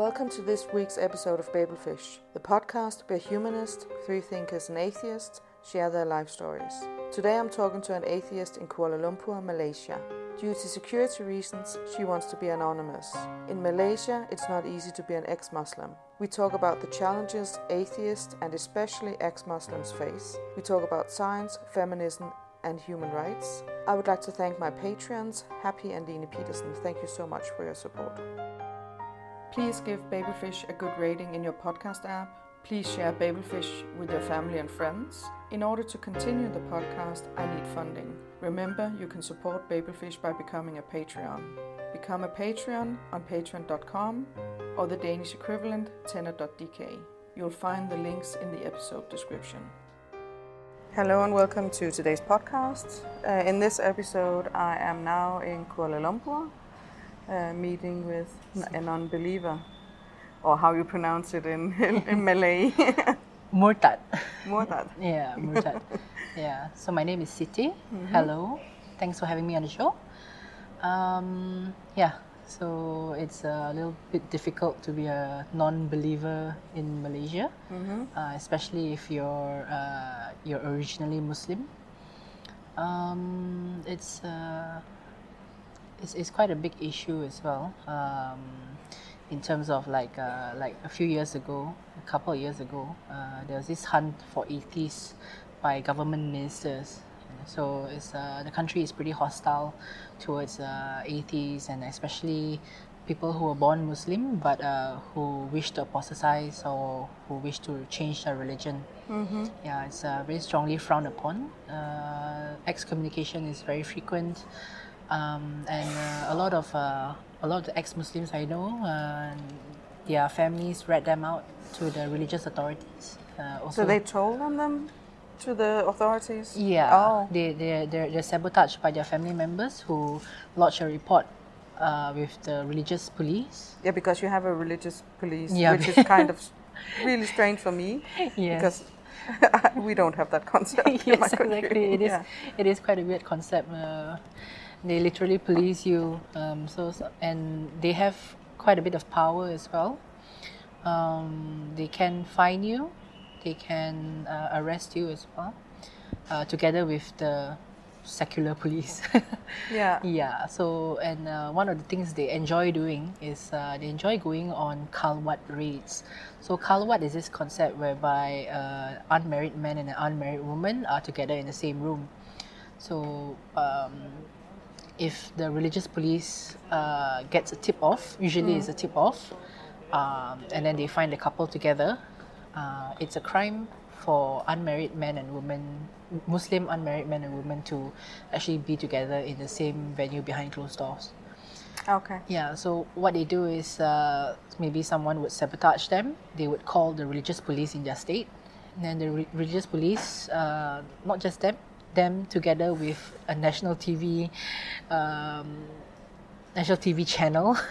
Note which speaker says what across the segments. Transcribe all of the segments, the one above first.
Speaker 1: Welcome to this week's episode of Babelfish, the podcast where humanists, free thinkers, and atheists share their life stories. Today I'm talking to an atheist in Kuala Lumpur, Malaysia. Due to security reasons, she wants to be anonymous. In Malaysia, it's not easy to be an ex Muslim. We talk about the challenges atheists and especially ex Muslims face. We talk about science, feminism, and human rights. I would like to thank my patrons, Happy and Dini Peterson. Thank you so much for your support. Please give Babelfish a good rating in your podcast app. Please share Babelfish with your family and friends. In order to continue the podcast, I need funding. Remember, you can support Babelfish by becoming a Patreon. Become a Patreon on patreon.com or the Danish equivalent tenor.dk. You'll find the links in the episode description. Hello and welcome to today's podcast. Uh, in this episode, I am now in Kuala Lumpur, uh, meeting with a non-believer, or how you pronounce it in, in, Malay.
Speaker 2: Murtad.
Speaker 1: Murtad.
Speaker 2: Yeah, Murtad. yeah. So my name is Siti. Hello. Thanks for having me on the show. Um, yeah. So it's a little bit difficult to be a non-believer in Malaysia, uh, especially if you're uh, you're originally Muslim. Um, it's, uh, it's it's quite a big issue as well. Um, in terms of like uh, like a few years ago, a couple of years ago, uh, there was this hunt for atheists by government ministers. So it's uh, the country is pretty hostile towards uh, atheists and especially people who are born Muslim but uh, who wish to apostatize or who wish to change their religion. Yeah, it's uh, very strongly frowned upon. Uh, excommunication is very frequent, um, and uh, a lot of uh, a lot of the ex-Muslims I know, uh, their families rat them out to the religious authorities. Uh, also,
Speaker 1: So they told on them to the authorities?
Speaker 2: yeah,
Speaker 1: Oh.
Speaker 2: they they they're, they're sabotaged by their family members who lodge a report uh, with the religious police.
Speaker 1: Yeah, because you have a religious police,
Speaker 2: Yeah.
Speaker 1: which is kind of really strange for me.
Speaker 2: Yes.
Speaker 1: Because we don't have that concept
Speaker 2: yes, exactly. It is.
Speaker 1: Yeah.
Speaker 2: It is quite a weird concept. Uh, they literally police you. Um, so so- and they have quite a bit of power as well. Um, they can fine you. They can uh, arrest you as well, uh, together with the secular police.
Speaker 1: Yeah.
Speaker 2: Yeah. So, and uh, one of the things they enjoy doing is uh, they enjoy going on Khalwat raids. So, Khalwat is this concept whereby uh, unmarried man and an unmarried woman are together in the same room. So, um, if the religious police uh, gets a tip off, usually it's a tip off, um, and then they find the couple together, uh, it's a crime for unmarried men and women, Muslim unmarried men and women to actually be together in the same venue behind closed doors.
Speaker 1: Okay.
Speaker 2: Yeah, so what they do is uh, maybe someone would sabotage them. They would call the religious police in their state. And then the re- religious police, uh, not just them, them together with a national TV, um, national TV channel.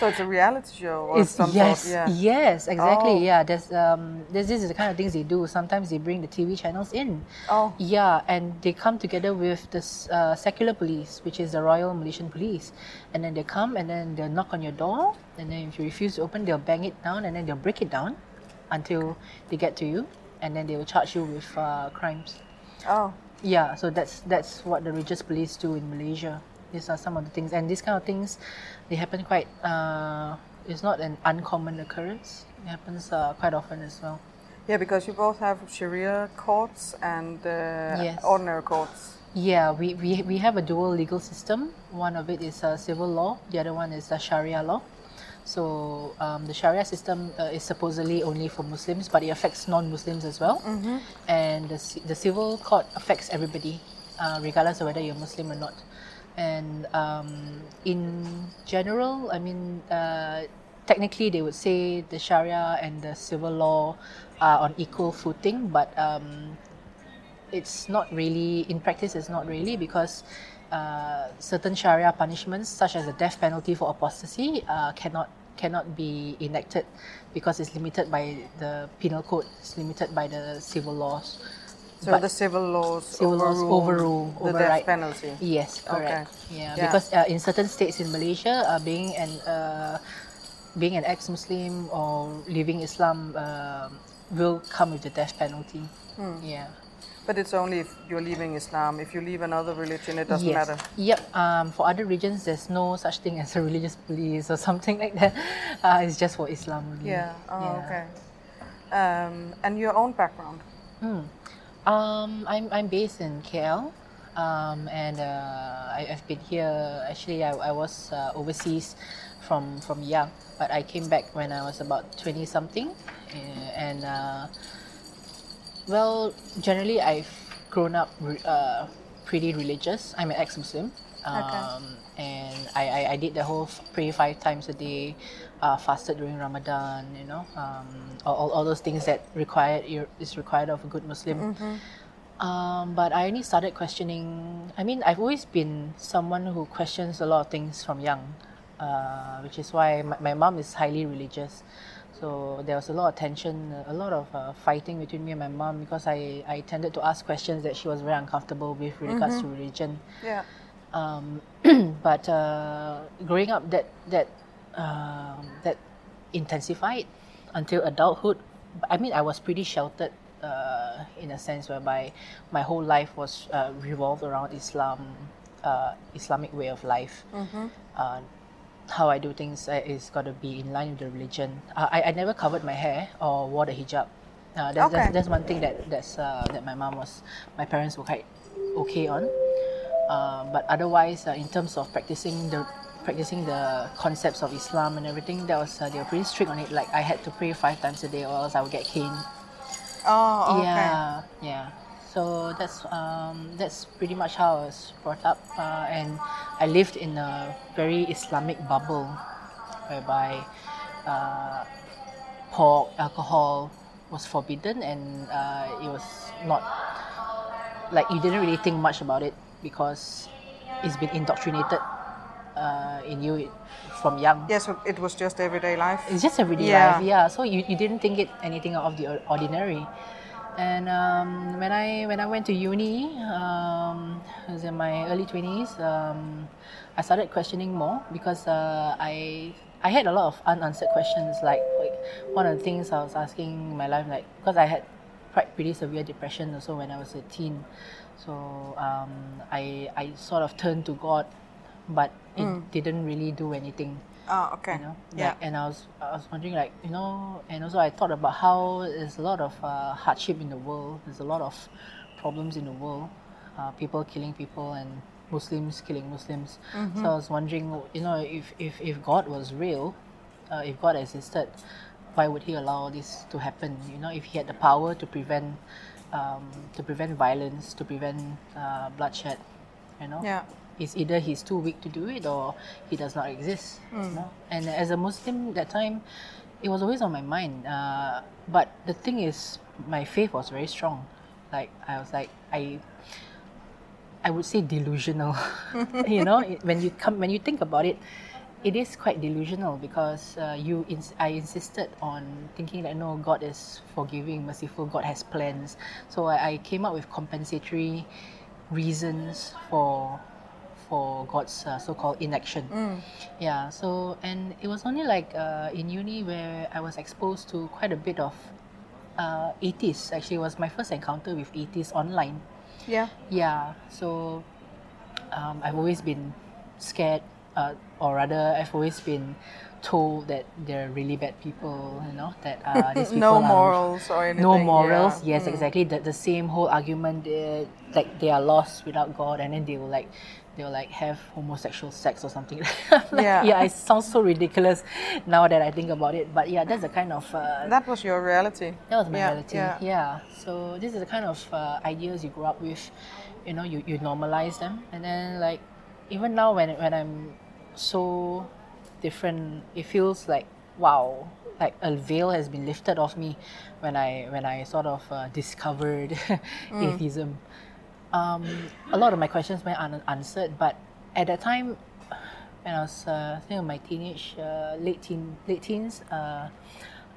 Speaker 1: So it's a reality show or
Speaker 2: It's, yes.
Speaker 1: Yeah.
Speaker 2: yes, exactly.
Speaker 1: Oh.
Speaker 2: Yeah, there's um, there's this is the kind of things they do. Sometimes they bring the TV channels in.
Speaker 1: Oh.
Speaker 2: Yeah, and they come together with the uh, secular police, which is the Royal Malaysian Police, and then they come and then they'll knock on your door, and then if you refuse to open, they'll bang it down and then they'll break it down until they get to you, and then they will charge you with uh, crimes.
Speaker 1: Oh.
Speaker 2: Yeah, so that's that's what the religious police do in Malaysia. These are some of the things, and these kind of things, they happen quite. Uh, it's not an uncommon occurrence. It happens uh, quite often as well.
Speaker 1: Yeah, because you both have Sharia courts and uh,
Speaker 2: Yes.
Speaker 1: ordinary courts.
Speaker 2: Yeah, we, we, we have a dual legal system. One of it is uh, civil law, the other one is the Sharia law. So um, the Sharia system uh, is supposedly only for Muslims, but it affects non-Muslims as well. And the, the civil court affects everybody, uh, regardless of whether you're Muslim or not. And um, in general, I mean, uh, technically they would say the Sharia and the civil law are on equal footing, but um, it's not really in practice it's not really because uh, certain sharia punishments such as the death penalty for apostasy uh, cannot cannot be enacted because it's limited by the penal code it's limited by the civil laws
Speaker 1: So
Speaker 2: But
Speaker 1: the civil laws
Speaker 2: civil laws
Speaker 1: overrule,
Speaker 2: overrule
Speaker 1: the
Speaker 2: override
Speaker 1: death penalty.
Speaker 2: yes correct
Speaker 1: Okay.
Speaker 2: yeah,
Speaker 1: Yeah.
Speaker 2: because uh, in certain states in malaysia uh, being an uh, being an ex-Muslim or leaving Islam uh, will come with the death penalty. Yeah.
Speaker 1: But it's only if you're leaving Islam. If you leave another religion, it doesn't
Speaker 2: yes.
Speaker 1: matter.
Speaker 2: Yep. Um, for other religions, there's no such thing as a religious police or something like that. Uh, it's just for Islam. Only.
Speaker 1: Yeah. Oh,
Speaker 2: Yeah.
Speaker 1: okay. Um, and your own background.
Speaker 2: Um, I'm, I'm based in KL, um, and uh, I, I've been here. Actually, I, I was uh, overseas from from young, but I came back when I was about twenty something, and uh, well, generally I've grown up uh, pretty religious. I'm an ex-Muslim. Um, and I, I, I did the whole f- pray five times a day, uh, fasted during Ramadan, you know, um, all, all, those things that required is required of a good Muslim. Um, but I only started questioning. I mean, I've always been someone who questions a lot of things from young, uh, which is why my, my mom is highly religious. So there was a lot of tension, a lot of uh, fighting between me and my mom because I, I tended to ask questions that she was very uncomfortable with with regards to religion.
Speaker 1: Yeah.
Speaker 2: Um, but uh, growing up, that that um, that intensified until adulthood. I mean, I was pretty sheltered uh, in a sense whereby my whole life was uh, revolved around Islam, uh, Islamic way of life. Uh, how I do things uh, is got to be in line with the religion. Uh, I, I never covered my hair or wore the hijab. Uh, that's,
Speaker 1: Okay.
Speaker 2: that's, that's one thing that that's uh, that my mom was, my parents were quite okay on. Uh, but otherwise, uh, in terms of practicing the practicing the concepts of Islam and everything, that was uh, they were pretty strict on it. Like I had to pray five times a day, or else I would get caned.
Speaker 1: Oh, okay.
Speaker 2: Yeah, yeah. So that's um, that's pretty much how I was brought up, uh, and I lived in a very Islamic bubble, whereby uh, pork, alcohol was forbidden, and uh, it was not like you didn't really think much about it because it's been indoctrinated uh, in you from young.
Speaker 1: Yes, so it was just everyday life.
Speaker 2: It's just everyday
Speaker 1: Yeah.
Speaker 2: life, yeah. So you, you didn't think it anything out of the or- ordinary. And um, when I when I went to uni, um, I was in my early twenties. Um, I started questioning more because uh, I I had a lot of unanswered questions. Like, like one of the things I was asking in my life, like because I had quite pretty severe depression also when I was a teen. So um, I I sort of turned to God, but it didn't really do anything
Speaker 1: Oh, okay.
Speaker 2: you know
Speaker 1: yeah.
Speaker 2: like, and i was i was wondering like you know and also i thought about how there's a lot of uh, hardship in the world there's a lot of problems in the world uh, people killing people and muslims killing muslims so i was wondering you know if if, if god was real uh, if god existed why would he allow this to happen you know if he had the power to prevent um, to prevent violence to prevent uh, bloodshed you know
Speaker 1: Yeah.
Speaker 2: It's either he's too weak to do it or he does not exist. You know? And as a Muslim, that time, it was always on my mind. Uh, but the thing is, my faith was very strong. Like I was like I, I would say delusional. you know, it- when you come when you think about it, it is quite delusional because uh, you ins- I insisted on thinking that no, God is forgiving, merciful. God has plans. So I, I came up with compensatory reasons for for God's uh, so-called inaction. Yeah. So and it was only like uh, in uni where I was exposed to quite a bit of uh, atheists. Actually, it was my first encounter with atheists online.
Speaker 1: Yeah.
Speaker 2: Yeah. So um, I've always been scared, uh, or rather, I've always been told that they're really bad people. You know that uh, these people
Speaker 1: No
Speaker 2: are
Speaker 1: morals or anything.
Speaker 2: no morals.
Speaker 1: yeah.
Speaker 2: Yes, exactly. The, the same whole argument. Uh, like they are lost without God, and then they will like they will like have homosexual sex or something. like,
Speaker 1: Yeah.
Speaker 2: yeah. It sounds so ridiculous now that I think about it. But yeah, that's the kind of uh,
Speaker 1: That was your reality.
Speaker 2: that was my
Speaker 1: Yeah,
Speaker 2: reality.
Speaker 1: yeah.
Speaker 2: Yeah. So this is the kind of uh, ideas you grew up with. You know, you, you normalize them, and then like even now when when I'm so different, it feels like wow, like a veil has been lifted off me when I when I sort of uh, discovered
Speaker 1: Mm.
Speaker 2: atheism. Um, a lot of my questions went unanswered, but at that time, when I was uh, I think in my teenage uh, late teen late teens, uh,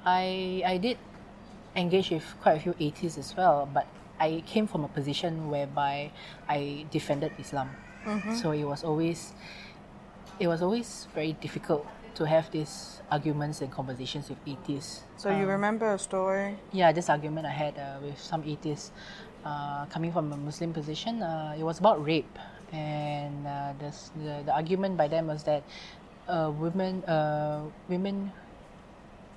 Speaker 2: I I did engage with quite a few atheists as well, but I came from a position whereby I defended Islam. So it was always it was always very difficult to have these arguments and conversations with atheists.
Speaker 1: So you remember a story?
Speaker 2: Yeah, this argument I had uh, with some atheists uh, coming from a Muslim position. Uh, it was about rape, and uh, this, the the argument by them was that uh, women uh, women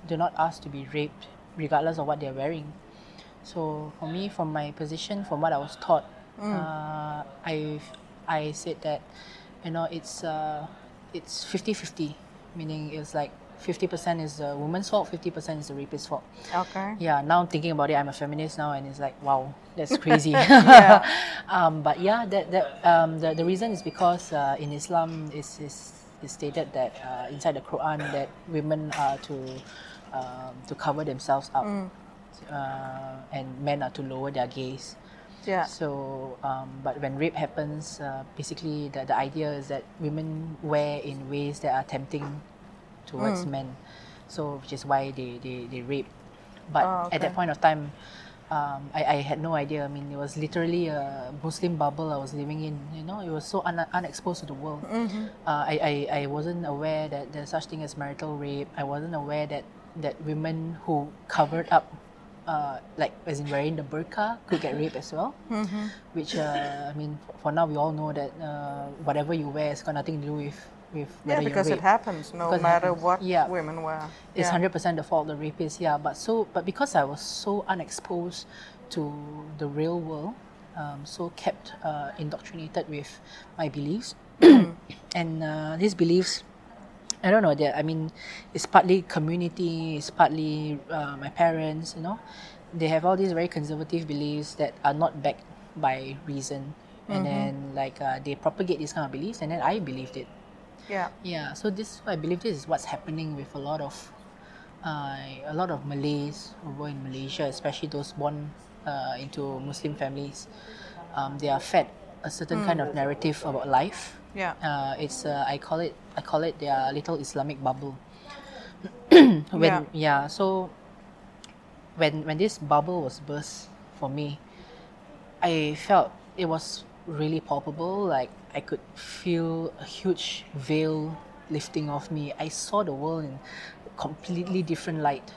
Speaker 2: do not ask to be raped regardless of what they're wearing. So for me, from my position, from what I was taught, uh, I I said that you know it's uh, it's 50-50, meaning it's like 50% is the woman's fault, 50% is the rapist's fault.
Speaker 1: Okay.
Speaker 2: Yeah, now I'm thinking about it, I'm a feminist now, and it's like, wow, that's crazy. um, but yeah, that that um, the the reason is because uh, in Islam is is is stated that uh, inside the Quran that women are to um, to cover themselves up, uh, and men are to lower their gaze.
Speaker 1: Yeah.
Speaker 2: So, um, but when rape happens, uh, basically the, the idea is that women wear in ways that are tempting towards men. So, which is why they, they, they rape. But
Speaker 1: Oh,
Speaker 2: at that point of time, um, I, I had no idea. I mean, it was literally a Muslim bubble I was living in. You know, it was so un- unexposed to the world.
Speaker 1: Mm-hmm.
Speaker 2: Uh, I, I, I wasn't aware that there's such thing as marital rape. I wasn't aware that, that women who covered up, uh, like as in wearing the burqa, could get raped as well.
Speaker 1: Mm-hmm.
Speaker 2: Which uh, I mean, for, for now we all know that uh, whatever you wear has got nothing to do with with
Speaker 1: Yeah, because it happens no
Speaker 2: Because
Speaker 1: matter
Speaker 2: happens.
Speaker 1: what
Speaker 2: Yeah.
Speaker 1: women wear.
Speaker 2: It's
Speaker 1: yeah.
Speaker 2: hundred percent the fault of the rapist, yeah. But so, but because I was so unexposed to the real world, um, so kept uh, indoctrinated with my beliefs, and uh, these beliefs, I don't know. That I mean, it's partly community, it's partly uh, my parents. You know, they have all these very conservative beliefs that are not backed by reason, and then like uh, they propagate these kind of beliefs, and then I believed it.
Speaker 1: Yeah.
Speaker 2: Yeah, so this I believe this is what's happening with a lot of uh, a lot of Malays over in Malaysia, especially those born uh, into Muslim families. Um, they are fed a certain kind of narrative about life.
Speaker 1: Yeah.
Speaker 2: Uh, it's uh, I call it I call it their little Islamic bubble. when
Speaker 1: Yeah.
Speaker 2: yeah, so when when this bubble was burst for me, I felt it was really palpable. Like I could feel a huge veil lifting off me. I saw the world in a completely different light.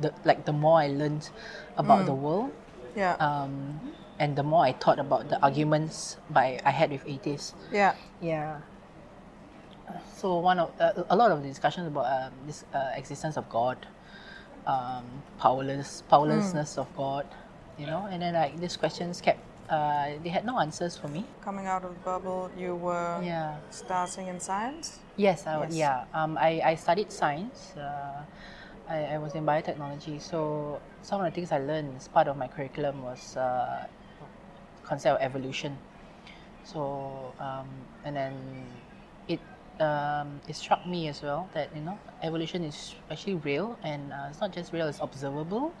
Speaker 2: The, like the more I learned about the world,
Speaker 1: Yeah.
Speaker 2: um, and the more I thought about the arguments by I had with atheists.
Speaker 1: yeah.
Speaker 2: Yeah. So one of uh, a lot of the discussions about um, this uh, existence of God, um, powerless powerlessness of God, you know, and then like these questions kept uh, they had no answers for me.
Speaker 1: Coming out of the bubble, you were
Speaker 2: Yeah.
Speaker 1: starting in science.
Speaker 2: Yes, I,
Speaker 1: Yes.
Speaker 2: yeah. Um, I, I studied science. Uh, I, I was in biotechnology, so some of the things I learned as part of my curriculum was uh, concept of evolution. So um, and then it um, it struck me as well that you know evolution is actually real, and uh, it's not just real; it's observable.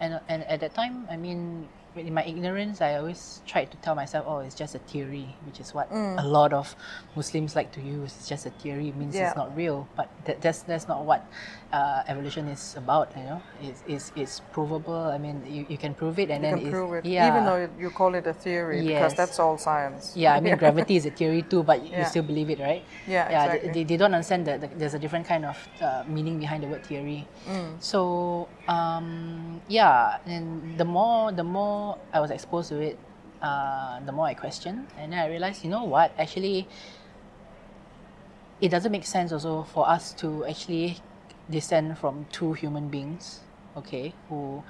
Speaker 2: And and at that time, I mean, in my ignorance, I always tried to tell myself, "Oh, it's just a theory," which is what a lot of Muslims like to use. It's just a theory; it means
Speaker 1: Yeah.
Speaker 2: it's not real. But that, that's that's not what uh, evolution is about. You know, it's, it's it's provable. I mean, you, you can prove it, and
Speaker 1: You
Speaker 2: then
Speaker 1: can prove it,
Speaker 2: Yeah,
Speaker 1: even though you call it a theory, because
Speaker 2: Yes.
Speaker 1: that's all science.
Speaker 2: yeah, I mean, gravity is a theory too, but you still believe it, right?
Speaker 1: Yeah,
Speaker 2: yeah.
Speaker 1: exactly.
Speaker 2: They, they don't understand that that there's a different kind of uh, meaning behind the word theory.
Speaker 1: Mm.
Speaker 2: So um, yeah, and the more the more I was exposed to it, uh, the more I questioned, and then I realized, you know what, actually, it doesn't make sense also for us to actually descend from two human beings, okay, who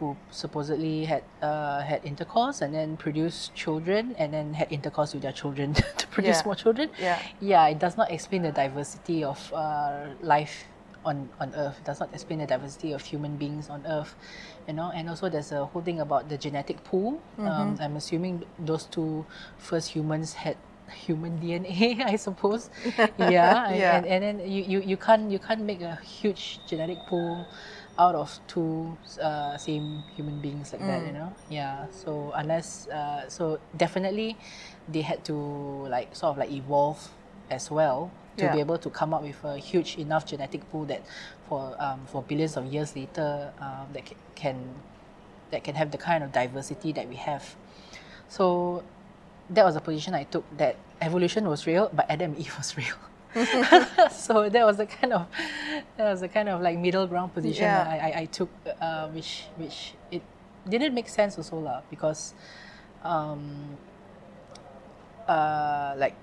Speaker 2: who supposedly had uh, had intercourse and then produced children and then had intercourse with their children to produce
Speaker 1: Yeah.
Speaker 2: more children.
Speaker 1: Yeah.
Speaker 2: Yeah, it does not explain the diversity of uh, life on, on Earth. It does not explain the diversity of human beings on Earth. You know, and also there's a whole thing about the genetic pool. Um, I'm assuming those two first humans had human DNA, I suppose. yeah, and,
Speaker 1: Yeah.
Speaker 2: and, and then you, you, you can't you can't make a huge genetic pool out of two uh, same human beings like that, you know. Yeah. So unless uh, so definitely they had to like sort of like evolve as well to be able to come up with a huge enough genetic pool that for um, for billions of years later um, that can that can have the kind of diversity that we have. So that was a position I took that evolution was real, but Adam and Eve was real. so that was the kind of that was the kind of like middle ground position
Speaker 1: Yeah.
Speaker 2: I, I, I took, uh, which which it didn't make sense also lah because um, uh, like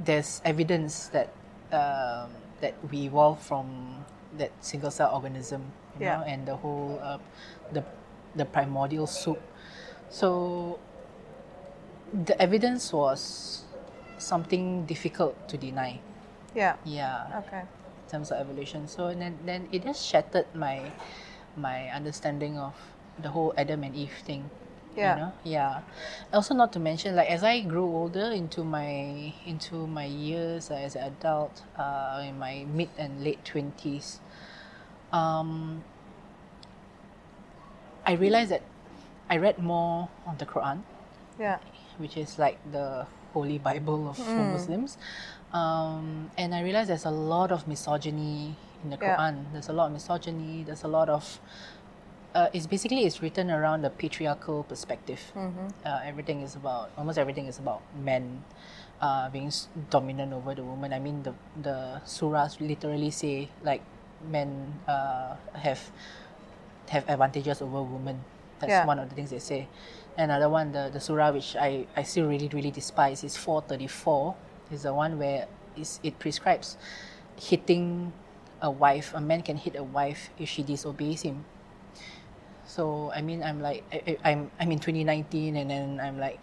Speaker 2: there's evidence that um, that we evolved from that single cell organism, you
Speaker 1: Yeah.
Speaker 2: know, and the whole uh, the the primordial soup. So the evidence was something difficult to deny.
Speaker 1: Yeah.
Speaker 2: Yeah,
Speaker 1: Okay.
Speaker 2: in terms of evolution. So then then it just shattered my my understanding of the whole Adam and Eve thing.
Speaker 1: Yeah.
Speaker 2: You know? Yeah. Also not to mention like as I grew older into my into my years uh, as an adult, uh, in my mid and late twenties, um, I realized that I read more on the Quran
Speaker 1: Yeah.
Speaker 2: which is like the holy Bible of for Muslims. Um, and I realized there's a lot of misogyny in the
Speaker 1: Yeah.
Speaker 2: Quran. There's a lot of misogyny. There's a lot of uh, it's basically it's written around the patriarchal perspective. Uh, everything is about almost everything is about men uh, being s- dominant over the woman. I mean the the surahs literally say like men uh, have have advantages over women. That's
Speaker 1: Yeah.
Speaker 2: one of the things they say. Another one, the, the surah which I, I still really, really despise is 434. Is the one where is it prescribes hitting a wife. A man can hit a wife if she disobeys him. So I mean, I'm like, I, I- I'm I'm in 2019, and then I'm like,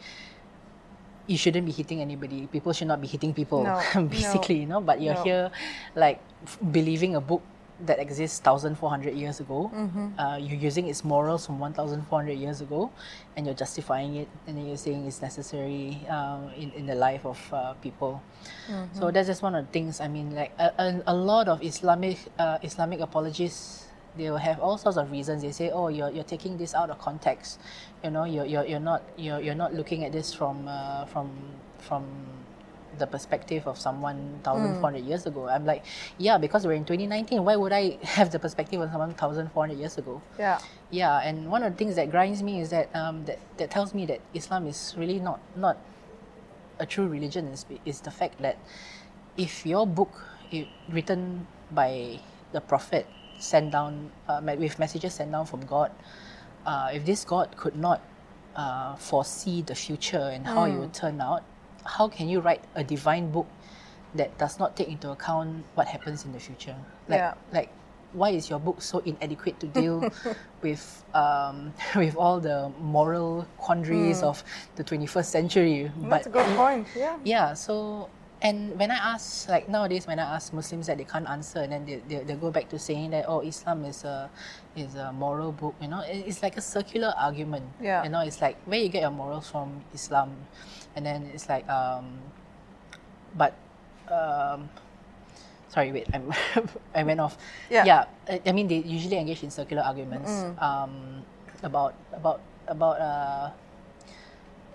Speaker 2: you shouldn't be hitting anybody. People should not be hitting people,
Speaker 1: No,
Speaker 2: basically, you know. But you're
Speaker 1: no.
Speaker 2: here, like, f- believing a book that exists 1,400 years ago.
Speaker 1: Mm-hmm.
Speaker 2: Uh, you're using its morals from 1,400 years ago, and you're justifying it, and then you're saying it's necessary uh, in in the life of uh, people.
Speaker 1: Mm-hmm.
Speaker 2: So that's just one of the things. I mean, like a, a, a lot of Islamic uh, Islamic apologists, they will have all sorts of reasons. They say, "Oh, you're, you're taking this out of context. You know, you're, you're, you're not you're, you're not looking at this from uh, from from the perspective of someone 1,400 years ago." I'm like, yeah, because we're in 2019. Why would I have the perspective of someone 1,400 years ago?
Speaker 1: Yeah.
Speaker 2: Yeah, and one of the things that grinds me is that um, that, that tells me that Islam is really not not a true religion is, is the fact that if your book i written by the prophet sent down uh, with messages sent down from God, uh, if this God could not uh, foresee the future and how it would turn out, how can you write a divine book that does not take into account what happens in the future? Like,
Speaker 1: Yeah.
Speaker 2: like why is your book so inadequate to deal with um, with all the moral quandaries of the 21st century?
Speaker 1: That's a good point. Yeah.
Speaker 2: Yeah, so and when I ask like nowadays when I ask Muslims that they can't answer and then they, they, they go back to saying that oh Islam is a is a moral book, you know, it- it's like a circular argument.
Speaker 1: Yeah.
Speaker 2: You know, it's like where you get your morals from Islam and then it's like um but um sorry wait I'm I went off.
Speaker 1: Yeah.
Speaker 2: Yeah. I, I mean they usually engage in circular arguments
Speaker 1: Mm.
Speaker 2: um about about about uh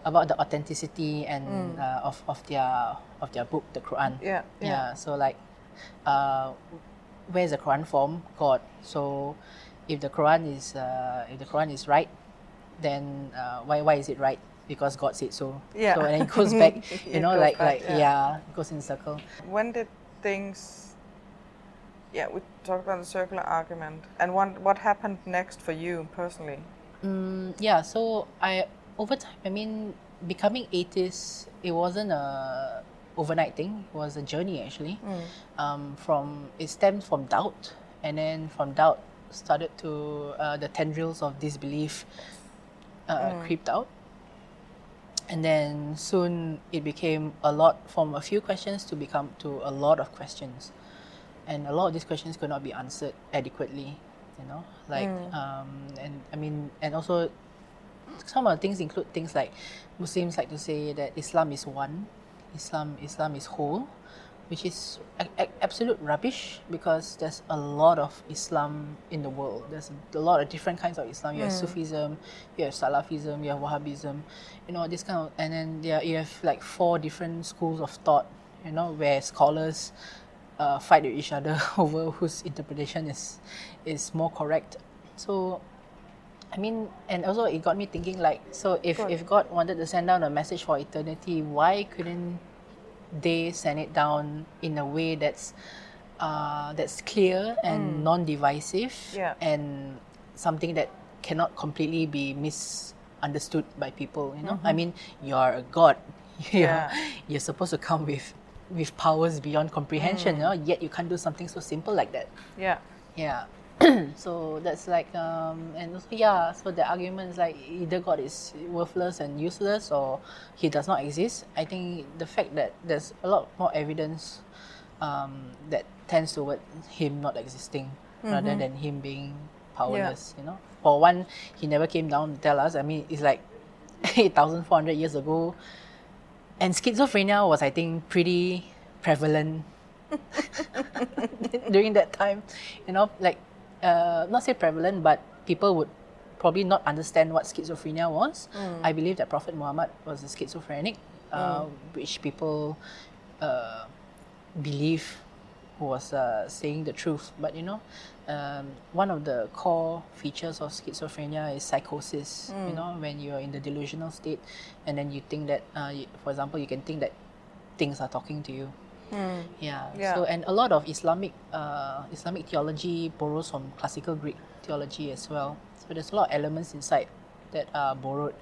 Speaker 2: about the authenticity and uh, of, of their of their book, the Quran.
Speaker 1: Mm. Yeah, yeah.
Speaker 2: So like, uh, where's the Quran from? God. So, if the Quran is uh, if the Quran is right, then uh, why why is it right? Because God said so.
Speaker 1: Yeah.
Speaker 2: So and then it goes back. You know, like
Speaker 1: back,
Speaker 2: like
Speaker 1: yeah.
Speaker 2: yeah. it goes in a circle.
Speaker 1: When did things? Yeah, we talked about the circular argument, and one, what happened next for you personally?
Speaker 2: Mm, yeah, so I over time, I mean, becoming atheist, it wasn't a overnight thing. It was a journey actually. Um, from it stemmed from doubt, and then from doubt started to uh, the tendrils of disbelief uh, creeped out, and then soon it became a lot from a few questions to become to a lot of questions, and a lot of these questions could not be answered adequately. You know, like um, and I mean, and also some of the things include things like Muslims like to say that Islam is one, Islam Islam is whole, which is a- a- absolute rubbish because there's a lot of Islam in the world. There's a lot of different kinds of Islam. You have Sufism, you have Salafism, you have Wahhabism, you know this kind of, and then there you have like four different schools of thought. You know where scholars uh, fight with each other over whose interpretation is is more correct. So I mean, and also it got me thinking like, so if,
Speaker 1: Good.
Speaker 2: if God wanted to send down a message for eternity, why couldn't they send it down in a way that's uh, that's clear and mm. non-divisive
Speaker 1: Yeah.
Speaker 2: and something that cannot completely be misunderstood by people. You know, I mm-hmm. mean, you are a god. you're,
Speaker 1: Yeah.
Speaker 2: you're supposed to come with with powers beyond comprehension. Mm. You know, yet you can't do something so simple like that.
Speaker 1: Yeah.
Speaker 2: Yeah. so that's like um and also yeah, so the argument is like either God is worthless and useless or he does not exist. I think the fact that there's a lot more evidence um that tends toward him not existing rather than him being powerless, you know. For one, he never came down to tell us. I mean it's like eight thousand four hundred years ago. And schizophrenia was I think pretty prevalent during that time, you know, like uh, not say prevalent, but people would probably not understand what schizophrenia was. I believe that Prophet Muhammad was a schizophrenic, uh, which people uh, believe was uh, saying the truth. But you know, um, one of the core features of schizophrenia is psychosis. You know, when you're in the delusional state, and then you think that, uh, for example, you can think that things are talking to you. Yeah.
Speaker 1: Yeah.
Speaker 2: So and a lot of Islamic uh, Islamic theology borrows from classical Greek theology as well. So there's a lot of elements inside that are borrowed.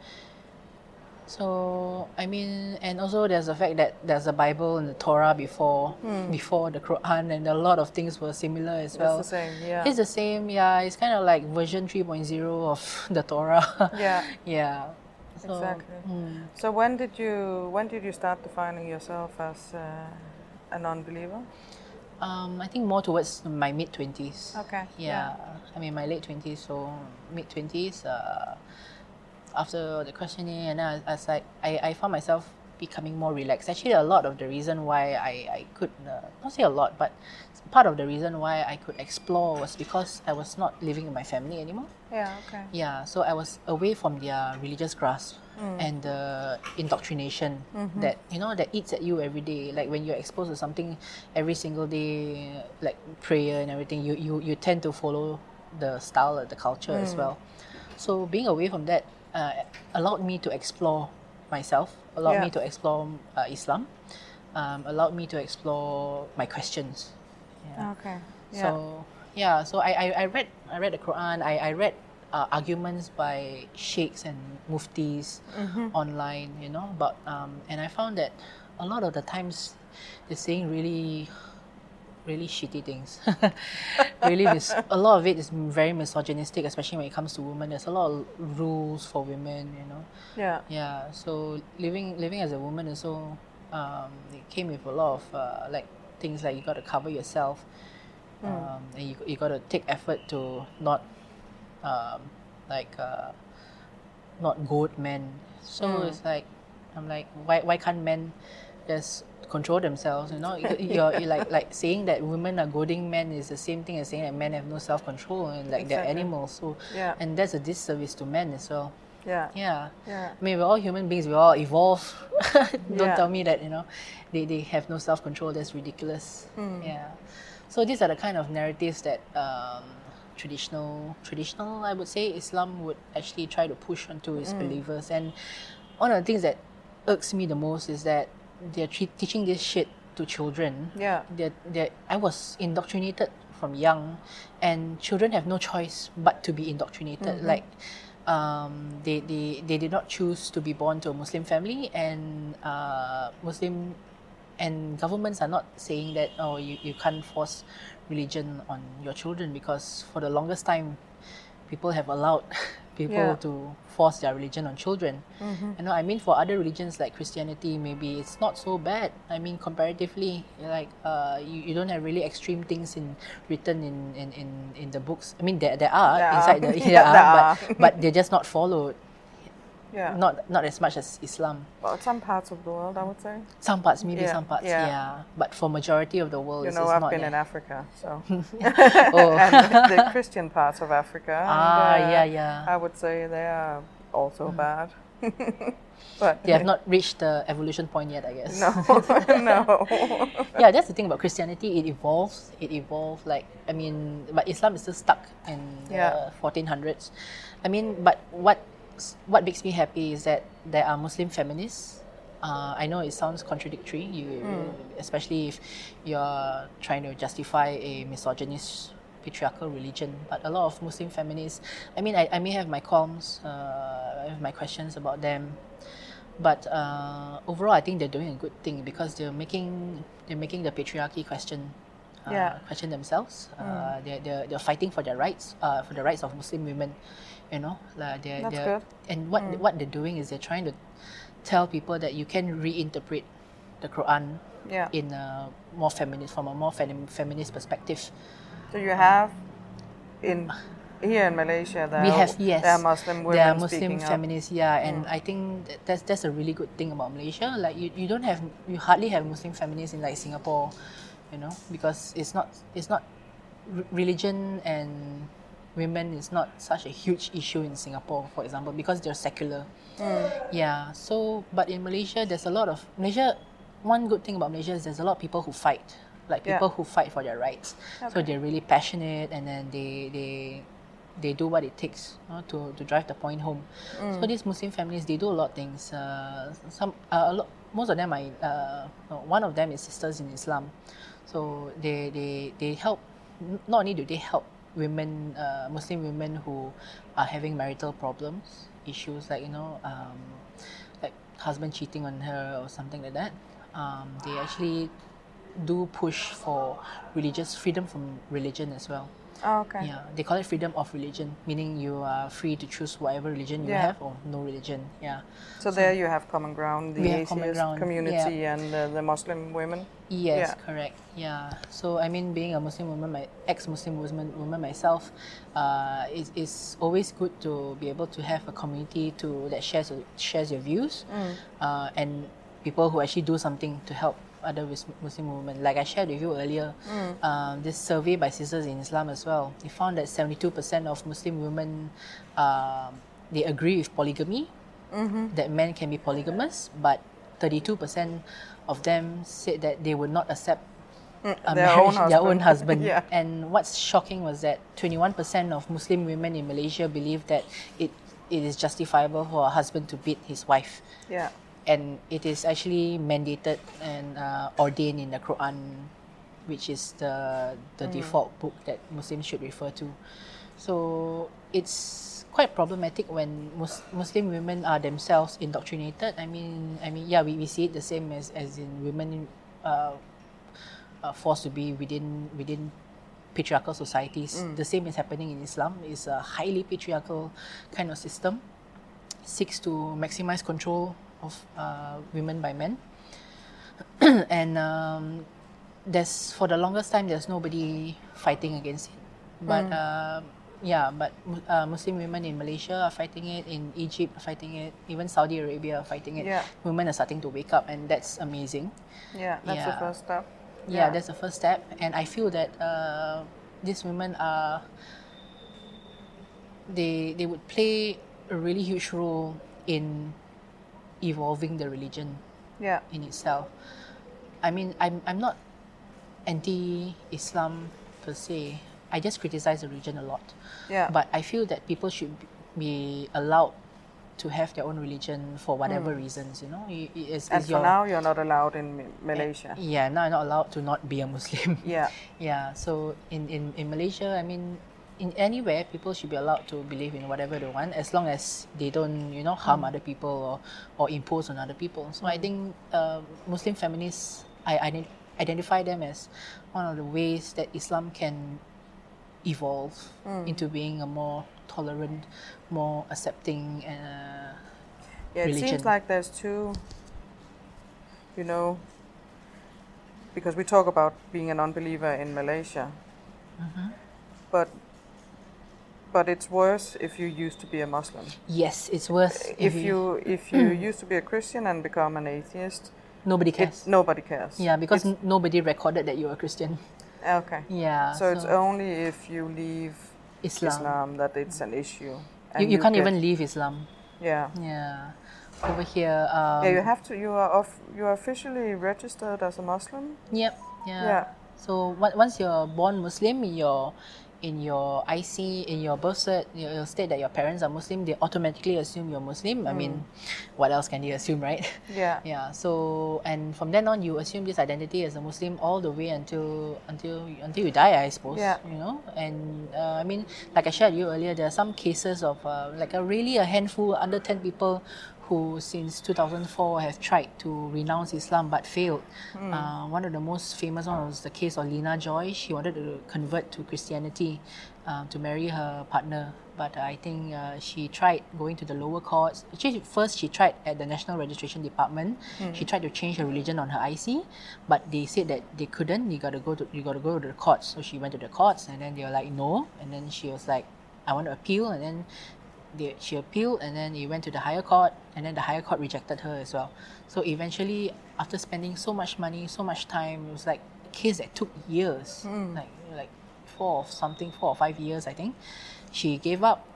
Speaker 2: So I mean, and also there's the fact that there's a Bible and the Torah before before the Quran, and a lot of things were similar as well.
Speaker 1: It's the same. Yeah.
Speaker 2: It's the same, yeah. It's kind of like version 3.0 of the Torah.
Speaker 1: Yeah.
Speaker 2: yeah. So,
Speaker 1: Exactly.
Speaker 2: mm.
Speaker 1: So when did you when did you start defining yourself as uh, a non-believer?
Speaker 2: Um, I think more towards my mid twenties.
Speaker 1: Okay,
Speaker 2: Yeah. I mean my late twenties, so mid twenties. Uh, after the questionnaire, and I, I was like, I, I found myself becoming more relaxed. Actually, a lot of the reason why I I could uh, not say a lot, but part of the reason why I could explore was because I was not living with my family anymore.
Speaker 1: Yeah. Okay.
Speaker 2: Yeah, so I was away from their religious grasp and the indoctrination that you know that eats at you every day. Like when you're exposed to something every single day, like prayer and everything, you you, you tend to follow the style, of the culture as well. So being away from that uh, allowed me to explore myself, allowed me to explore uh, Islam, um, allowed me to explore my questions. Yeah.
Speaker 1: Okay. Yeah.
Speaker 2: So yeah, so I, I, I read I read the Quran. I, I read uh, arguments by sheikhs and muftis online, you know. But um, and I found that a lot of the times they're saying really, really shitty things. really, mis- a lot of it is very misogynistic, especially when it comes to women. There's a lot of rules for women, you know.
Speaker 1: yeah.
Speaker 2: Yeah, so living living as a woman also um, it came with a lot of uh, like things like you got to cover yourself, um, and you you got to take effort to not um, like uh, not goad men. So it's like I'm like why why can't men just control themselves? You know, You- you're, you're like like saying that women are goading men is the same thing as saying that men have no self control and like they're animals. So
Speaker 1: Yeah.
Speaker 2: and that's a disservice to men as well.
Speaker 1: Yeah.
Speaker 2: Yeah.
Speaker 1: Yeah.
Speaker 2: I mean, we're all human beings. We all evolve. Don't
Speaker 1: Yeah.
Speaker 2: tell me that you know, they, they have no self control. That's ridiculous.
Speaker 1: Hmm.
Speaker 2: Yeah. So these are the kind of narratives that um, traditional traditional I would say Islam would actually try to push onto its believers. And one of the things that irks me the most is that they're tre- teaching this shit to children.
Speaker 1: Yeah.
Speaker 2: They're, they're, I was indoctrinated from young, and children have no choice but to be indoctrinated.
Speaker 1: Mm-hmm.
Speaker 2: Like, um, they, they, they did not choose to be born to a Muslim family, and uh, Muslim and governments are not saying that oh you, you can't force religion on your children because for the longest time people have allowed people
Speaker 1: Yeah.
Speaker 2: to force their religion on children. You know, I mean, for other religions like Christianity, maybe it's not so bad. I mean, comparatively, like uh, you, you don't have really extreme things in written in, in, in, in the books. I mean, there, there are
Speaker 1: There are.
Speaker 2: inside the
Speaker 1: Yeah,
Speaker 2: there are. but but they're just not followed.
Speaker 1: Yeah.
Speaker 2: Not not as much as Islam.
Speaker 1: Well, some parts of the world, I would say.
Speaker 2: Some parts, maybe
Speaker 1: Yeah,
Speaker 2: some parts,
Speaker 1: yeah.
Speaker 2: yeah. But for majority of the world,
Speaker 1: You know, I've
Speaker 2: not
Speaker 1: been
Speaker 2: there.
Speaker 1: in Africa, so
Speaker 2: oh.
Speaker 1: and the Christian parts of Africa. and,
Speaker 2: Ah,
Speaker 1: uh,
Speaker 2: yeah, yeah.
Speaker 1: I would say they are also bad. but
Speaker 2: They have not reached the evolution point yet, I guess.
Speaker 1: no, no.
Speaker 2: yeah, that's the thing about Christianity. It evolves. It evolves. Like I mean, but Islam is still stuck in
Speaker 1: Yeah.
Speaker 2: the 1400s. I mean, but what what makes me happy is that there are Muslim feminists Uh, I know it sounds contradictory, you, especially if you're trying to justify a misogynist patriarchal religion. But a lot of Muslim feminists, I mean, I, I may have my qualms, uh, I have my questions about them, but uh, overall, I think they're doing a good thing because they're making they're making the patriarchy question. Uh,
Speaker 1: Yeah.
Speaker 2: question themselves. Uh, they're, they're, they're fighting for their rights, uh, for the rights of Muslim women. You know, like they're,
Speaker 1: That's
Speaker 2: they're
Speaker 1: good.
Speaker 2: and what what they're doing is they're trying to tell people that you can reinterpret the Quran
Speaker 1: Yeah.
Speaker 2: in a more feminist from a more fem- feminist perspective.
Speaker 1: So you have in here in Malaysia there
Speaker 2: we
Speaker 1: are,
Speaker 2: have yes,
Speaker 1: there are Muslim women
Speaker 2: there are Muslim
Speaker 1: speaking up. Mm.
Speaker 2: feminists, yeah, and I think that's that's a really good thing about Malaysia. Like you, you don't have you hardly have Muslim feminists in like Singapore, you know, because it's not it's not religion and women is not such a huge issue in Singapore, for example, because they're secular.
Speaker 1: Mm.
Speaker 2: Yeah. So, but in Malaysia, there's a lot of Malaysia. One good thing about Malaysia is there's a lot of people who fight, like
Speaker 1: Yeah.
Speaker 2: people who fight for their rights. So they're really passionate, and then they they they do what it takes you know, to to drive the point home.
Speaker 1: Mm.
Speaker 2: So these Muslim families, they do a lot of things. Uh, some uh, a lot, most of them are uh, no, one of them is sisters in Islam. So they they they help. Not only do they help women, uh, Muslim women who are having marital problems, issues like you know, um, like husband cheating on her or something like that. Um, they actually do push for religious freedom from religion as well.
Speaker 1: Oh, okay.
Speaker 2: Yeah, they call it freedom of religion, meaning you are free to choose whatever religion you
Speaker 1: Yeah.
Speaker 2: have or no religion. Yeah.
Speaker 1: So there you have common ground, the
Speaker 2: We have common
Speaker 1: atheist
Speaker 2: ground,
Speaker 1: community and uh, the Muslim women.
Speaker 2: Yes,
Speaker 1: Yeah.
Speaker 2: correct. Yeah. So I mean, being a Muslim woman, my ex-Muslim woman, woman myself, uh, it is always good to be able to have a community to that shares shares your views, uh, and people who actually do something to help other Muslim women. Like I shared with you earlier, um, this survey by Sisters in Islam as well. They found that seventy-two percent of Muslim women, um, they agree with polygamy that men can be polygamous, but 32% of them said that they would not accept a
Speaker 1: their own
Speaker 2: their own
Speaker 1: husband.
Speaker 2: husband.
Speaker 1: Yeah.
Speaker 2: And what's shocking was that 21% of Muslim women in Malaysia believe that it, it is justifiable for a husband to beat his wife.
Speaker 1: Yeah.
Speaker 2: And it is actually mandated and uh, ordained in the Quran, which is the, the default book that Muslims should refer to. So it's quite problematic when Mus- Muslim women are themselves indoctrinated. I mean, I mean, yeah, we, we see it the same as, as in women uh, uh, forced to be within within patriarchal societies. The same is happening in Islam. It's a highly patriarchal kind of system. Seeks to maximize control of uh, women by men, and um, there's for the longest time there's nobody fighting against it. But uh, yeah, but uh, Muslim women in Malaysia are fighting it, in Egypt are fighting it, even Saudi Arabia are fighting it.
Speaker 1: Yeah.
Speaker 2: Women are starting to wake up, and that's amazing.
Speaker 1: Yeah, that's
Speaker 2: Yeah.
Speaker 1: the first step.
Speaker 2: Yeah, that's the first step, and I feel that uh, these women are they they would play a really huge role in evolving the religion
Speaker 1: yeah.
Speaker 2: in itself. I mean, I'm I'm not anti-Islam per se. I just criticize the religion a lot.
Speaker 1: Yeah.
Speaker 2: But I feel that people should be allowed to have their own religion for whatever hmm. reasons. You know, I- I- it's,
Speaker 1: and
Speaker 2: it's
Speaker 1: for
Speaker 2: your
Speaker 1: now, you're not allowed in Malaysia.
Speaker 2: Eh, yeah. Now I'm not allowed to not be a Muslim.
Speaker 1: Yeah.
Speaker 2: Yeah, so in, in, in Malaysia, I mean, in anywhere, people should be allowed to believe in whatever they want as long as they don't, you know, harm other people or, or impose on other people. So I think uh, Muslim feminists, I, identify them as one of the ways that Islam can evolve into being a more tolerant, more accepting, uh,
Speaker 1: Yeah, it
Speaker 2: religion.
Speaker 1: seems like there's two, you know, because we talk about being an unbeliever in Malaysia,
Speaker 2: Mm-hmm.
Speaker 1: but but it's worse if you used to be a Muslim.
Speaker 2: yes, it's worse
Speaker 1: If you if you used to be a Christian and become an atheist,
Speaker 2: nobody
Speaker 1: it,
Speaker 2: cares.
Speaker 1: nobody cares.
Speaker 2: Yeah, because n- nobody recorded that you were a Christian.
Speaker 1: okay.
Speaker 2: Yeah.
Speaker 1: So, it's only if you leave
Speaker 2: Islam.
Speaker 1: Islam, that it's an issue.
Speaker 2: You,
Speaker 1: and
Speaker 2: you can't
Speaker 1: get-
Speaker 2: even leave Islam.
Speaker 1: Yeah.
Speaker 2: Yeah. Over here. Um,
Speaker 1: Yeah, you have to. You are off. You are officially registered as a Muslim.
Speaker 2: Yep. Yeah.
Speaker 1: Yeah.
Speaker 2: So on- once you're born Muslim, your in your IC, in your birth cert, you will state that your parents are Muslim, they automatically assume you're Muslim. I mean, what else can they assume, right?
Speaker 1: Yeah.
Speaker 2: Yeah. So and from then on, you assume this identity as a Muslim all the way until until until you die, I suppose.
Speaker 1: Yeah.
Speaker 2: You know, and uh, I mean, like I shared with you earlier, there are some cases of uh, like a really a handful, under ten people, who since 2004 have tried to renounce Islam but failed. Uh, one of the most famous one was the case of Lina Joy. She wanted to convert to Christianity um, to marry her partner, but I think uh, she tried going to the lower courts. Actually, first she tried at the National Registration Department. She tried to change her religion on her IC, but they said that they couldn't. You got to go to you got to go to the courts. So she went to the courts, and then they were like no, and then she was like, I want to appeal, and then they, she appealed and then it went to the higher court and then the higher court rejected her as well. So eventually after spending so much money so much time it was like a case that took years hmm. like like four or something four or five years i think. She gave up.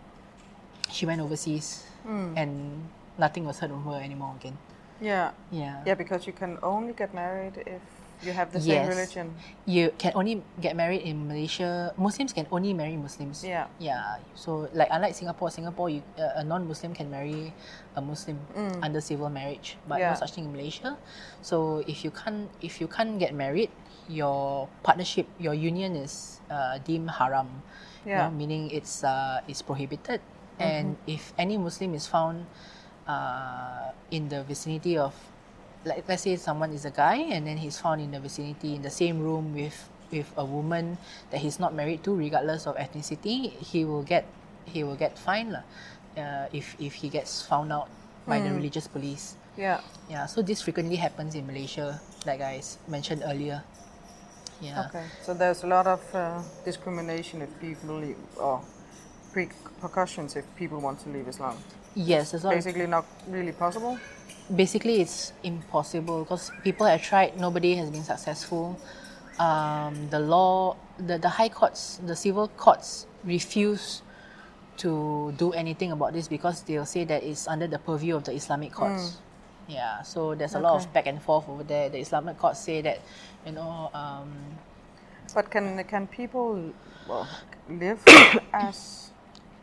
Speaker 2: She went overseas hmm. and nothing was heard of her anymore again.
Speaker 1: Yeah.
Speaker 2: yeah.
Speaker 1: Yeah, because you can only get married if you have the same
Speaker 2: Yes.
Speaker 1: religion.
Speaker 2: you can only get married in Malaysia. Muslims can only marry Muslims.
Speaker 1: Yeah.
Speaker 2: Yeah. So like unlike Singapore, Singapore you, uh, a non-Muslim can marry a Muslim under civil marriage, but
Speaker 1: Mm. Yeah.
Speaker 2: no such thing in Malaysia. So if you can't if you can't get married, your partnership, your union is uh, deemed haram. you know, meaning it's uh, it's prohibited. And
Speaker 1: Mm-hmm.
Speaker 2: if any Muslim is found uh, in the vicinity of like let's say someone is a guy and then he's found in the vicinity in the same room with with a woman that he's not married to regardless of ethnicity he will get he will get fined lah, uh, if if he gets found out by the religious police
Speaker 1: Yeah.
Speaker 2: yeah so this frequently happens in Malaysia like I mentioned earlier yeah
Speaker 1: Okay. So there's a lot of uh, discrimination if people leave, or repercussions if people want to leave Islam.
Speaker 2: yes there's a lot of
Speaker 1: Basically, not really possible.
Speaker 2: Basically it's impossible because people have tried nobody has been successful. Um, the law the, the high courts the civil courts refuse to do anything about this because they'll say that it's under the purview of the islamic courts. Yeah so there's a lot of back and forth over there. The islamic courts say that you know um,
Speaker 1: But can can people well live as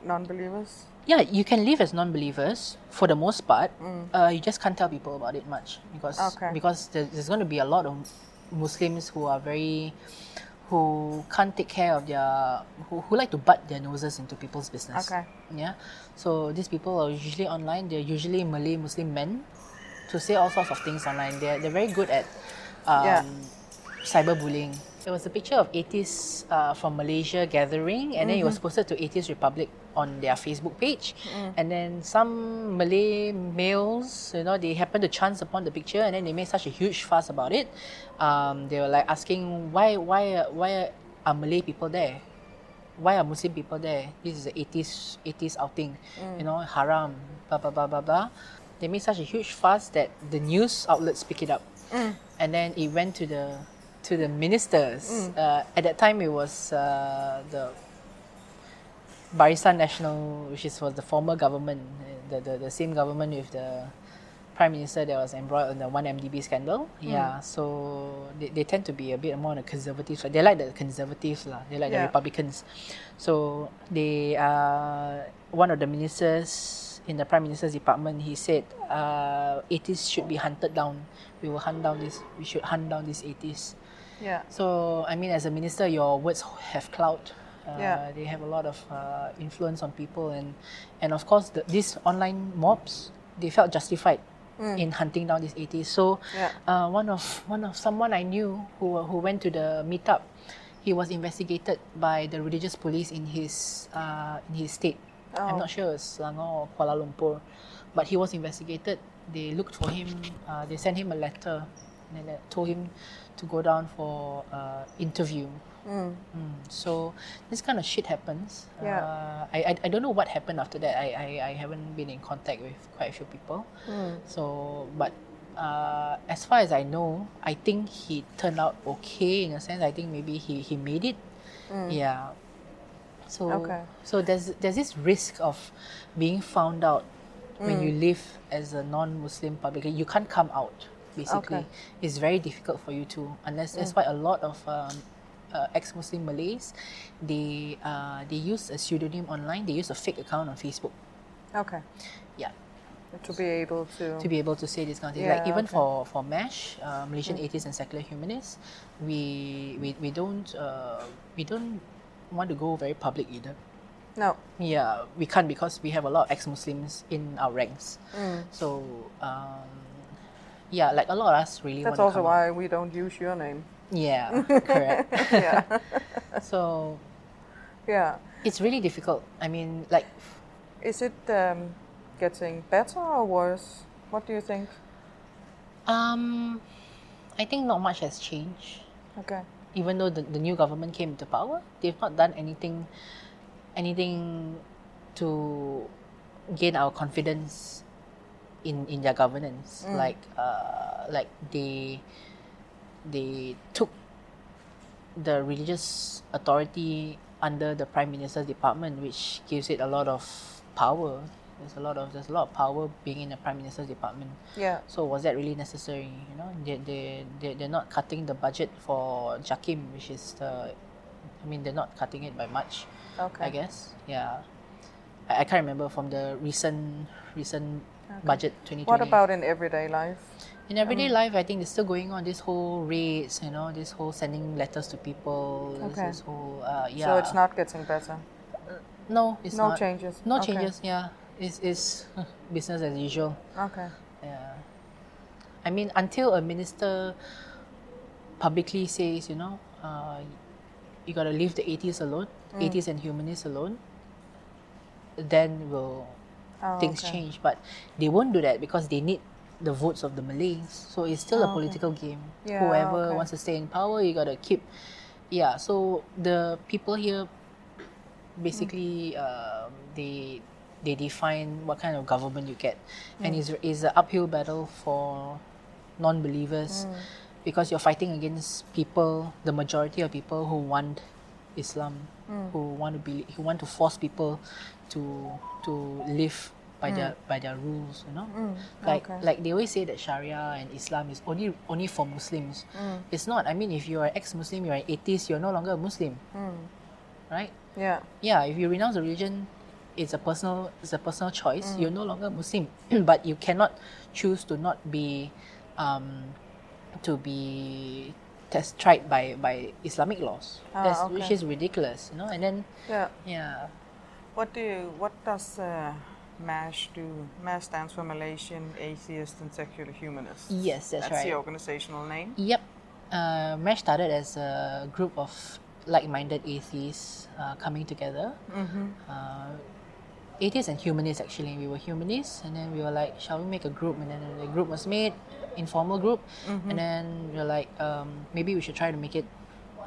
Speaker 1: non-believers?
Speaker 2: Yeah, you can live as non-believers for the most part. Uh, you just can't tell people about it much because
Speaker 1: Mm. Okay.
Speaker 2: because there- there's going to be a lot of Muslims who are very who can't take care of their who, who like to butt their noses into people's business.
Speaker 1: Okay.
Speaker 2: Yeah. So these people are usually online. They're usually Malay Muslim men to say all sorts of things online. They're they're very good at um,
Speaker 1: Yeah.
Speaker 2: cyberbullying. There was a picture of atheists uh, from Malaysia gathering, and then it was posted to Atheist Republic on their Facebook page. And then some Malay males, you know, they happened to chance upon the picture, and then they made such a huge fuss about it. Um, they were like asking why, why, why are Malay people there? Why are Muslim people there? This is an atheist, atheist outing, you know, haram, blah blah blah blah blah. They made such a huge fuss that the news outlets pick it up, and then it went to the to the ministers. Uh, at that time, it was uh, the Barisan Nasional, which is was the former government, uh, the, the, the same government with the prime minister that was embroiled in the one MDB scandal. Yeah, so they, they tend to be a bit more on the conservative side. They like the conservatives lah. They like the Republicans. So they uh, one of the ministers in the prime minister's department. He said uh, atheists should be hunted down. We will hunt down this. We should hunt down these atheists.
Speaker 1: Yeah.
Speaker 2: So I mean, as a minister, your words have clout. Uh,
Speaker 1: Yeah.
Speaker 2: They have a lot of uh, influence on people, and and of course, the, these online mobs they felt justified in hunting down these atheists. So
Speaker 1: Yeah.
Speaker 2: uh, one of one of someone I knew who who went to the meetup, he was investigated by the religious police in his uh, in his state. I'm
Speaker 1: Oh.
Speaker 2: not sure it's Selangor or Kuala Lumpur, but he was investigated. They looked for him. Uh, they sent him a letter, and then they told him to go down for uh, interview. Mm. So this kind of shit happens.
Speaker 1: Yeah.
Speaker 2: Uh, I, I I don't know what happened after that. I, I, I haven't been in contact with quite a few people. So but uh, as far as I know, I think he turned out okay in a sense. I think maybe he, he made it. Yeah. So
Speaker 1: Okay.
Speaker 2: so there's there's this risk of being found out when you live as a non-Muslim publicly. You can't come out. Basically,
Speaker 1: Okay.
Speaker 2: it's very difficult for you to unless that's why a lot of um, uh, ex-Muslim Malays, they uh, they use a pseudonym online. They use a fake account on Facebook.
Speaker 1: Okay.
Speaker 2: Yeah,
Speaker 1: To be able to.
Speaker 2: to be able to say this kind of thing.
Speaker 1: Yeah,
Speaker 2: like even
Speaker 1: okay.
Speaker 2: for for MASH, uh, Malaysian Atheists and Secular Humanists, we we, we don't uh, we don't want to go very public either.
Speaker 1: No.
Speaker 2: Yeah, we can't because we have a lot of ex-Muslims in our ranks.
Speaker 1: Mm.
Speaker 2: So um, yeah, like a lot of us really
Speaker 1: That's also why we don't use your name.
Speaker 2: Yeah, correct.
Speaker 1: Yeah.
Speaker 2: so
Speaker 1: yeah.
Speaker 2: it's really difficult. I mean, like
Speaker 1: Is it um, getting better or worse? What do you think?
Speaker 2: um, I think not much has changed.
Speaker 1: Okay.
Speaker 2: even though the, the new government came into power, they've not done anything anything to gain our confidence in, in their governance. Like uh, like they they took the religious authority under the Prime Minister's department, which gives it a lot of power. There's a lot of there's a lot of power being in the Prime Minister's department.
Speaker 1: Yeah.
Speaker 2: So was that really necessary? You know, they they they they're not cutting the budget for Jakim, which is the, I mean, they're not cutting it by much.
Speaker 1: Okay.
Speaker 2: I guess. Yeah. I, I can't remember from the recent recent budget 2020.
Speaker 1: What about in everyday life?
Speaker 2: in everyday life? I think it's still going on. This whole raids, you know, this whole sending letters to people.
Speaker 1: Okay.
Speaker 2: This whole uh, yeah.
Speaker 1: So it's not getting better.
Speaker 2: no, it's
Speaker 1: no
Speaker 2: not.
Speaker 1: changes.
Speaker 2: No
Speaker 1: Okay.
Speaker 2: changes. Yeah, it's it's business as usual.
Speaker 1: Okay.
Speaker 2: Yeah. I mean, until a minister publicly says, you know, uh, you got to leave the atheists alone,
Speaker 1: Mm.
Speaker 2: atheists and humanists alone, then will
Speaker 1: Oh,
Speaker 2: things
Speaker 1: okay.
Speaker 2: change. But they won't do that because they need the votes of the Malays. So it's still a
Speaker 1: Oh, okay.
Speaker 2: political game.
Speaker 1: Yeah,
Speaker 2: Whoever
Speaker 1: okay.
Speaker 2: wants to stay in power, you got to keep. Yeah. So the people here, basically, um, they they define what kind of government you get, and
Speaker 1: Mm.
Speaker 2: it's is an uphill battle for non-believers
Speaker 1: Mm.
Speaker 2: because you're fighting against people, the majority of people who want Islam,
Speaker 1: Mm.
Speaker 2: who want to be, who want to force people to to live by their by their rules. You know,
Speaker 1: Mm.
Speaker 2: like
Speaker 1: okay.
Speaker 2: like they always say that Sharia and Islam is only only for Muslims.
Speaker 1: Mm.
Speaker 2: It's not. I mean, if you are ex-Muslim, you are an atheist, you're no longer a Muslim,
Speaker 1: Mm.
Speaker 2: right?
Speaker 1: Yeah.
Speaker 2: Yeah, if you renounce the religion, it's a personal it's a personal choice.
Speaker 1: Mm.
Speaker 2: You're no longer Muslim, but you cannot choose to not be um, to be test tried by by Islamic laws.
Speaker 1: Ah,
Speaker 2: That's, Which is ridiculous, you know. And then
Speaker 1: Yeah.
Speaker 2: yeah,
Speaker 1: What do you, what does uh, MASH do? MASH stands for Malaysian Atheist and Secular Humanist.
Speaker 2: yes, that's,
Speaker 1: That's
Speaker 2: right.
Speaker 1: the organizational name.
Speaker 2: Yep. Uh, MASH started as a group of like-minded atheists uh, coming together.
Speaker 1: Mm-hmm.
Speaker 2: Uh, atheists and humanists actually. We were humanists, and then we were like, shall we make a group? And then the group was made, informal group, and then we were like, um, maybe we should try to make it,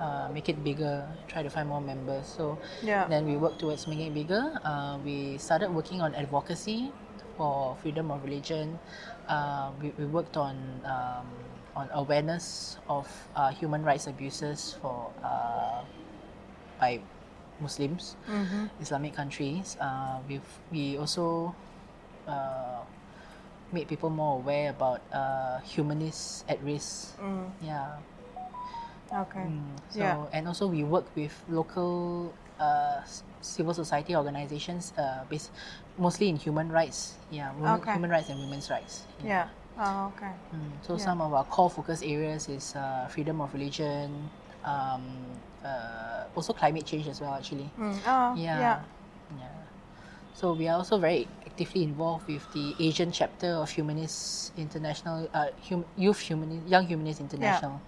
Speaker 2: uh, make it bigger. Try to find more members. So
Speaker 1: Yeah.
Speaker 2: then we worked towards making it bigger. Uh, we started working on advocacy for freedom of religion. Uh, we, we worked on um, on awareness of uh, human rights abuses for uh, by Muslims,
Speaker 1: Mm-hmm.
Speaker 2: Islamic countries. Uh, we've we also uh, made people more aware about uh, humanists at risk.
Speaker 1: Mm.
Speaker 2: Yeah.
Speaker 1: Okay.
Speaker 2: Mm, so
Speaker 1: Yeah.
Speaker 2: and also we work with local uh, civil society organizations, uh, based mostly in human rights. Yeah, women,
Speaker 1: Okay.
Speaker 2: human rights and women's rights.
Speaker 1: Yeah. Oh, okay.
Speaker 2: Mm, so
Speaker 1: Yeah.
Speaker 2: some of our core focus areas is uh, freedom of religion, um, uh, also climate change as well. Actually,
Speaker 1: Mm. Oh,
Speaker 2: yeah.
Speaker 1: yeah.
Speaker 2: yeah. So we are also very actively involved with the Asian chapter of Humanist International, uh, hum, Youth Humanist, Young Humanist International.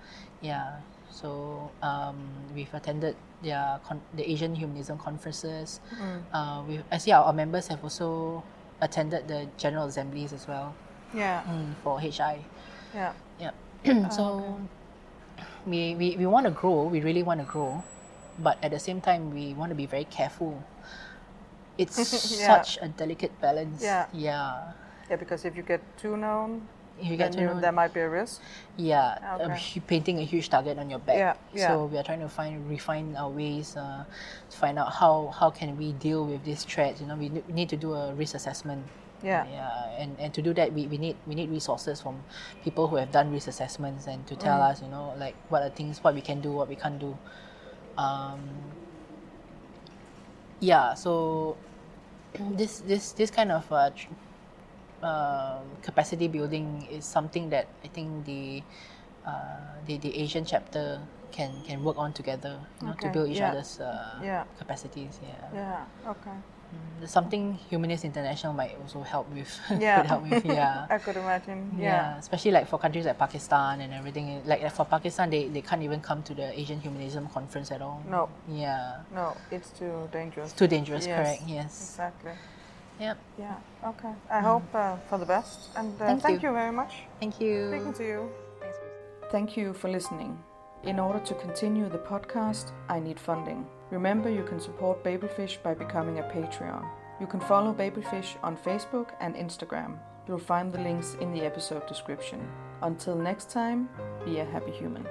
Speaker 2: Yeah. Yeah. So um, we've attended their con- the Asian Humanism conferences.
Speaker 1: Mm.
Speaker 2: Uh, we I see our, our members have also attended the General Assemblies as well
Speaker 1: Yeah.
Speaker 2: mm, for HI.
Speaker 1: Yeah.
Speaker 2: Yeah. so we, we, we want to grow, we really want to grow, but at the same time, we want to be very careful. It's
Speaker 1: Yeah.
Speaker 2: such a delicate balance.
Speaker 1: Yeah.
Speaker 2: Yeah.
Speaker 1: Yeah, because if you get too known,
Speaker 2: You
Speaker 1: then
Speaker 2: get to know,
Speaker 1: there might be a risk.
Speaker 2: yeah, um,
Speaker 1: Okay.
Speaker 2: painting a huge target on your back.
Speaker 1: Yeah, yeah.
Speaker 2: So we are trying to find refine our ways uh, to find out how how can we deal with this threat. You know, we need to do a risk assessment.
Speaker 1: Yeah.
Speaker 2: Yeah, and, and to do that, we, we need we need resources from people who have done risk assessments and to tell
Speaker 1: Mm.
Speaker 2: us, you know, like what are things, what we can do, what we can't do. Um, yeah, so this this this kind of uh, uh, capacity building is something that I think the uh, the the Asian chapter can can work on together, you know, to build each
Speaker 1: yeah.
Speaker 2: other's uh,
Speaker 1: Yeah.
Speaker 2: capacities. Yeah.
Speaker 1: Yeah. Okay.
Speaker 2: Mm, something Humanist International might also help with.
Speaker 1: Yeah.
Speaker 2: could help with. Yeah.
Speaker 1: I could imagine.
Speaker 2: Yeah,
Speaker 1: Yeah.
Speaker 2: especially like for countries like Pakistan and everything. Like for Pakistan, they, they can't even come to the Asian Humanism Conference at all.
Speaker 1: No.
Speaker 2: Yeah,
Speaker 1: No, it's too dangerous.
Speaker 2: It's too dangerous.
Speaker 1: Yes.
Speaker 2: Correct. Yes.
Speaker 1: Exactly.
Speaker 2: Yep.
Speaker 1: Yeah. Okay. I hope uh, for the best, and uh,
Speaker 2: Thank
Speaker 1: thank
Speaker 2: you.
Speaker 1: you very much.
Speaker 2: Thank you.
Speaker 1: Speaking to you.
Speaker 2: Thanks
Speaker 1: Thank you for listening. In order to continue the podcast, I need funding. Remember, you can support Babelfish by becoming a Patreon. You can follow Babelfish on Facebook and Instagram. You'll find the links in the episode description. Until next time, be a happy human.